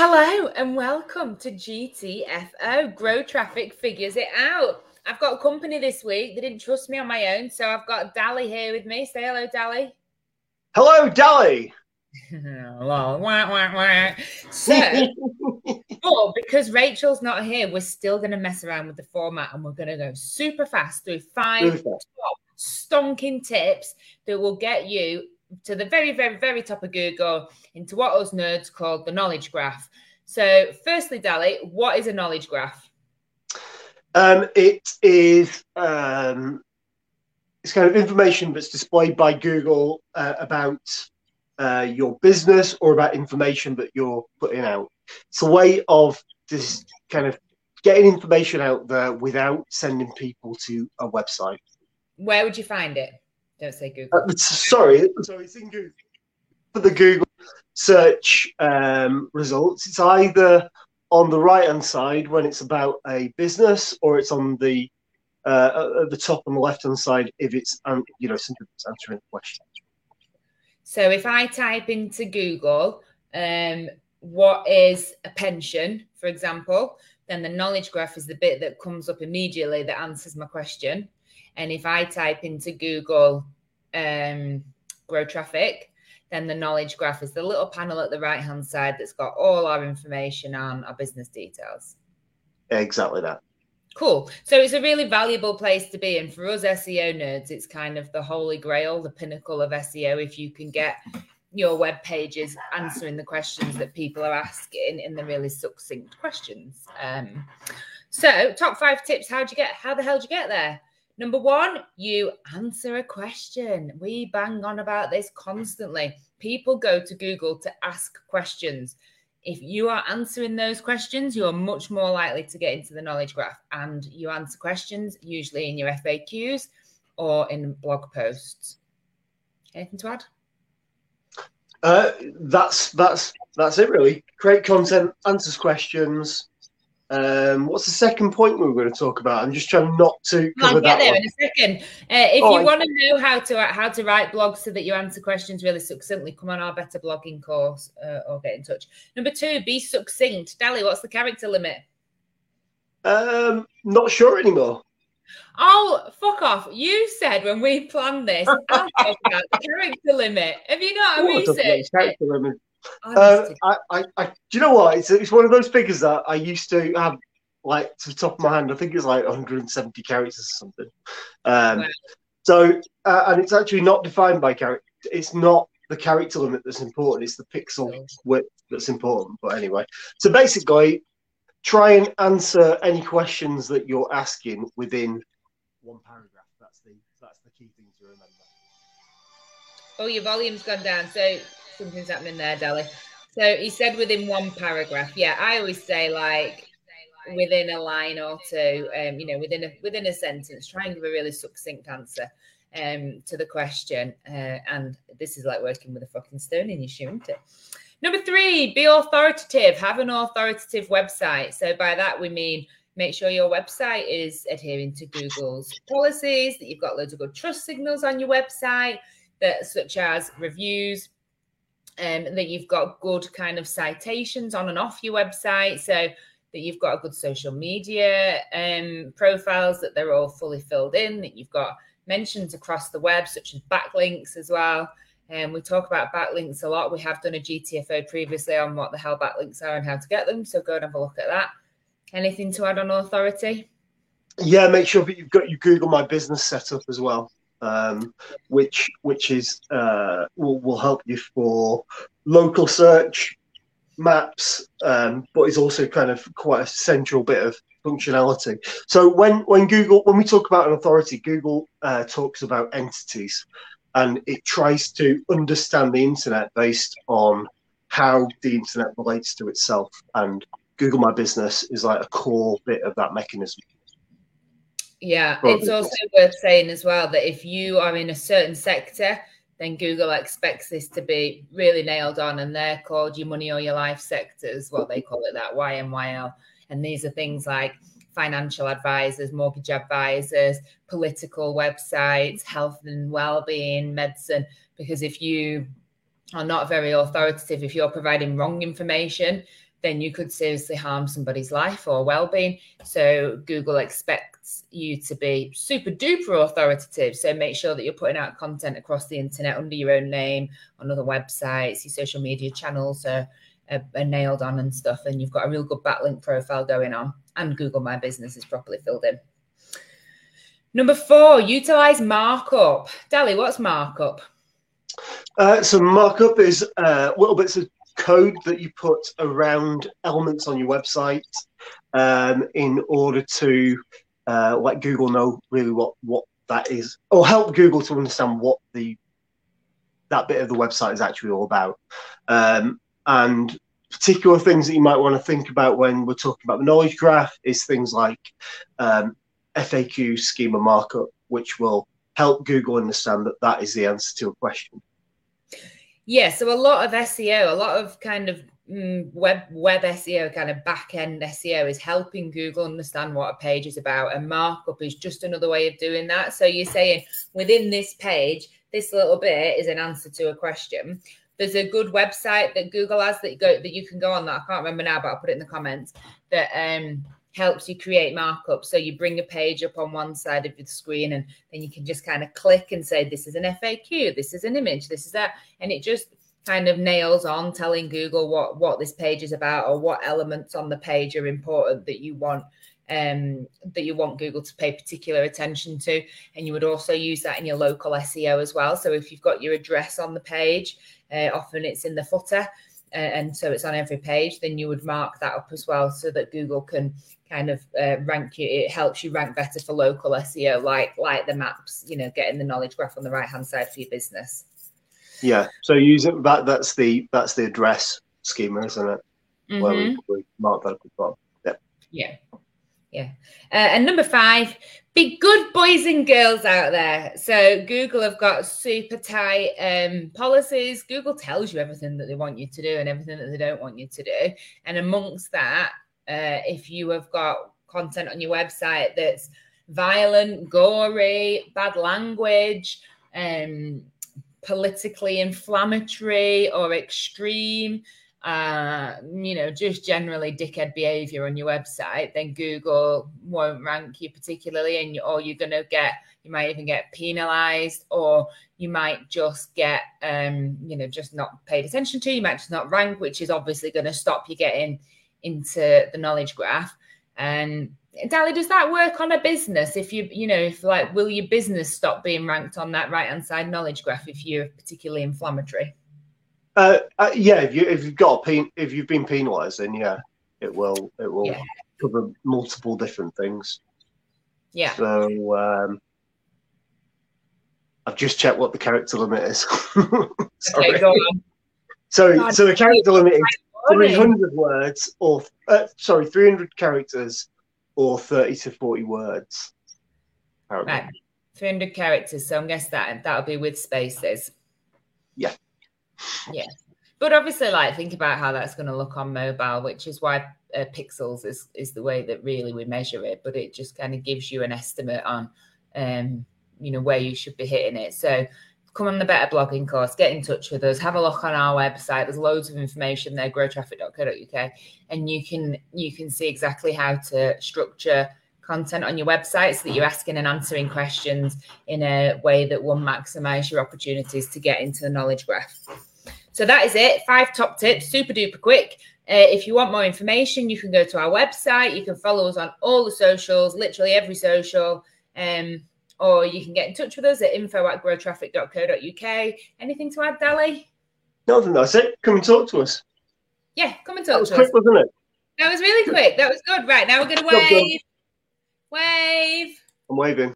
Hello and welcome to GTFO. Grow Traffic Figures It Out. I've got a company this week. They didn't trust me on my own, so I've got Dally here with me. Say hello, Dally. Hello, Dally. hello. Wah, wah, wah. So, but because Rachel's not here, we're still going to mess around with the format and we're going to go super fast through five top stonking tips that will get you to the very, very, very top of Google into what us nerds call the knowledge graph. So, firstly, Dali, what is a knowledge graph? Um, it is um, it's kind of information that's displayed by Google uh, about uh, your business or about information that you're putting out. It's a way of just kind of getting information out there without sending people to a website. Where would you find it? Don't say Google. Uh, sorry, so it's in Google. For the Google search um, results, it's either on the right hand side when it's about a business, or it's on the uh, at the top on the left hand side if it's um, you know something that's answering a question. So if I type into Google, um, what is a pension, for example, then the knowledge graph is the bit that comes up immediately that answers my question. And if I type into Google um, grow traffic, then the knowledge graph is the little panel at the right hand side that's got all our information on our business details. Exactly that. Cool. So it's a really valuable place to be. And for us SEO nerds, it's kind of the holy grail, the pinnacle of SEO. If you can get your web pages answering the questions that people are asking in the really succinct questions. Um, so, top five tips. How'd you get? How the hell did you get there? Number one, you answer a question. We bang on about this constantly. People go to Google to ask questions. If you are answering those questions, you're much more likely to get into the knowledge graph. And you answer questions usually in your FAQs or in blog posts. Anything to add? Uh, that's that's that's it really. Create content, answers questions, um, what's the second point we were going to talk about? I'm just trying not to cover I'll get there one. in a second. Uh, if oh, you I... want to know how to how to write blogs so that you answer questions really succinctly, come on our better blogging course uh, or get in touch. Number two, be succinct. Dally, what's the character limit? Um, not sure anymore. Oh, fuck off. You said when we planned this, talk about the character limit. Have you not researched Character limit. Uh, I, I, I, do you know what? It's, it's one of those figures that I used to have, like, to the top of my hand. I think it's like 170 characters or something. Um, wow. So, uh, and it's actually not defined by character. It's not the character limit that's important. It's the pixel width that's important. But anyway, so basically, try and answer any questions that you're asking within one paragraph. That's the that's the key thing to remember. Oh, your volume's gone down. So something's happening there, Dally. So he said within one paragraph. Yeah, I always say like within a line or two. Um, you know, within a within a sentence. Try and give a really succinct answer um to the question. Uh, and this is like working with a fucking stone in your shoe, isn't it? Number three, be authoritative. Have an authoritative website. So by that we mean make sure your website is adhering to Google's policies, that you've got loads of good trust signals on your website, that such as reviews, um, that you've got good kind of citations on and off your website. So that you've got a good social media um, profiles, that they're all fully filled in, that you've got mentions across the web, such as backlinks as well. And um, we talk about backlinks a lot. We have done a GTFO previously on what the hell backlinks are and how to get them. So go and have a look at that. Anything to add on authority? Yeah, make sure that you've got your Google My Business set up as well um, which which is uh, will, will help you for local search maps, um, but is also kind of quite a central bit of functionality. So when when Google when we talk about an authority, Google uh, talks about entities, and it tries to understand the internet based on how the internet relates to itself. And Google My Business is like a core bit of that mechanism. Yeah, it's also worth saying as well that if you are in a certain sector, then Google expects this to be really nailed on, and they're called your money or your life sectors, what they call it, that YMYL. And these are things like financial advisors, mortgage advisors, political websites, health and well-being, medicine. Because if you are not very authoritative, if you're providing wrong information, then you could seriously harm somebody's life or well-being. So Google expects you to be super duper authoritative. So make sure that you're putting out content across the internet under your own name on other websites, your social media channels are, are, are nailed on and stuff, and you've got a real good backlink profile going on, and Google My Business is properly filled in. Number four, utilize markup. Dali, what's markup? Uh, so markup is uh, little bits of code that you put around elements on your website um, in order to uh, let Google know really what what that is, or help Google to understand what the that bit of the website is actually all about. Um, and particular things that you might want to think about when we're talking about the knowledge graph is things like um, FAQ schema markup, which will help Google understand that that is the answer to a question. Yeah, so a lot of SEO, a lot of kind of mm, web web SEO, kind of back end SEO, is helping Google understand what a page is about, and markup is just another way of doing that. So you're saying within this page, this little bit is an answer to a question. There's a good website that Google has that you go that you can go on that I can't remember now, but I'll put it in the comments that um helps you create markup. So you bring a page up on one side of the screen and then you can just kind of click and say, this is an FAQ, this is an image, this is that. And it just kind of nails on telling Google what, what this page is about or what elements on the page are important that you want um, that you want Google to pay particular attention to. And you would also use that in your local SEO as well. So if you've got your address on the page, uh, often it's in the footer. And so it's on every page, then you would mark that up as well so that Google can kind of uh, rank you. It helps you rank better for local SEO, like like the maps. You know, getting the knowledge graph on the right hand side for your business. Yeah. So using that, that's the that's the address schema, isn't it? Mm-hmm. Where we, we mark that up as well. Yeah. Yeah. Yeah. Uh, and number five, be good boys and girls out there. So Google have got super tight um, policies. Google tells you everything that they want you to do and everything that they don't want you to do. And amongst that, uh, if you have got content on your website that's violent, gory, bad language, um, politically inflammatory or extreme, uh, you know, just generally dickhead behavior on your website, then Google won't rank you particularly, and you, or you're going to get, you might even get penalized, or you might just get, um, you know, just not paid attention to. You might just not rank, which is obviously going to stop you getting into the knowledge graph. And Dali, does that work on a business? If you, you know, if like, will your business stop being ranked on that right hand side knowledge graph if you're particularly inflammatory? Uh, uh, yeah, if you if you've got a pen, if you've been penalised, then yeah, it will it will yeah. cover multiple different things. Yeah. So um, I've just checked what the character limit is. Sorry. Okay, so God, so the character limit is 300 words or uh, sorry 300 characters or 30 to 40 words right 300 characters so i'm guessing that that'll be with spaces yeah yeah but obviously like think about how that's going to look on mobile which is why uh, pixels is is the way that really we measure it but it just kind of gives you an estimate on um you know where you should be hitting it so come on the better blogging course, get in touch with us, have a look on our website. There's loads of information there, growtraffic.co.uk, and you can you can see exactly how to structure content on your website so that you're asking and answering questions in a way that will maximize your opportunities to get into the knowledge graph. So that is it. Five top tips, super duper quick. Uh, if you want more information, you can go to our website. You can follow us on all the socials, literally every social. Um, or you can get in touch with us at info at growtraffic.co.uk. Anything to add, Dali? Nothing, that's it. Come and talk to us. Yeah, come and talk that was to quick, us. wasn't it? That was really quick. That was good. Right, now we're going to wave. Wave. I'm waving.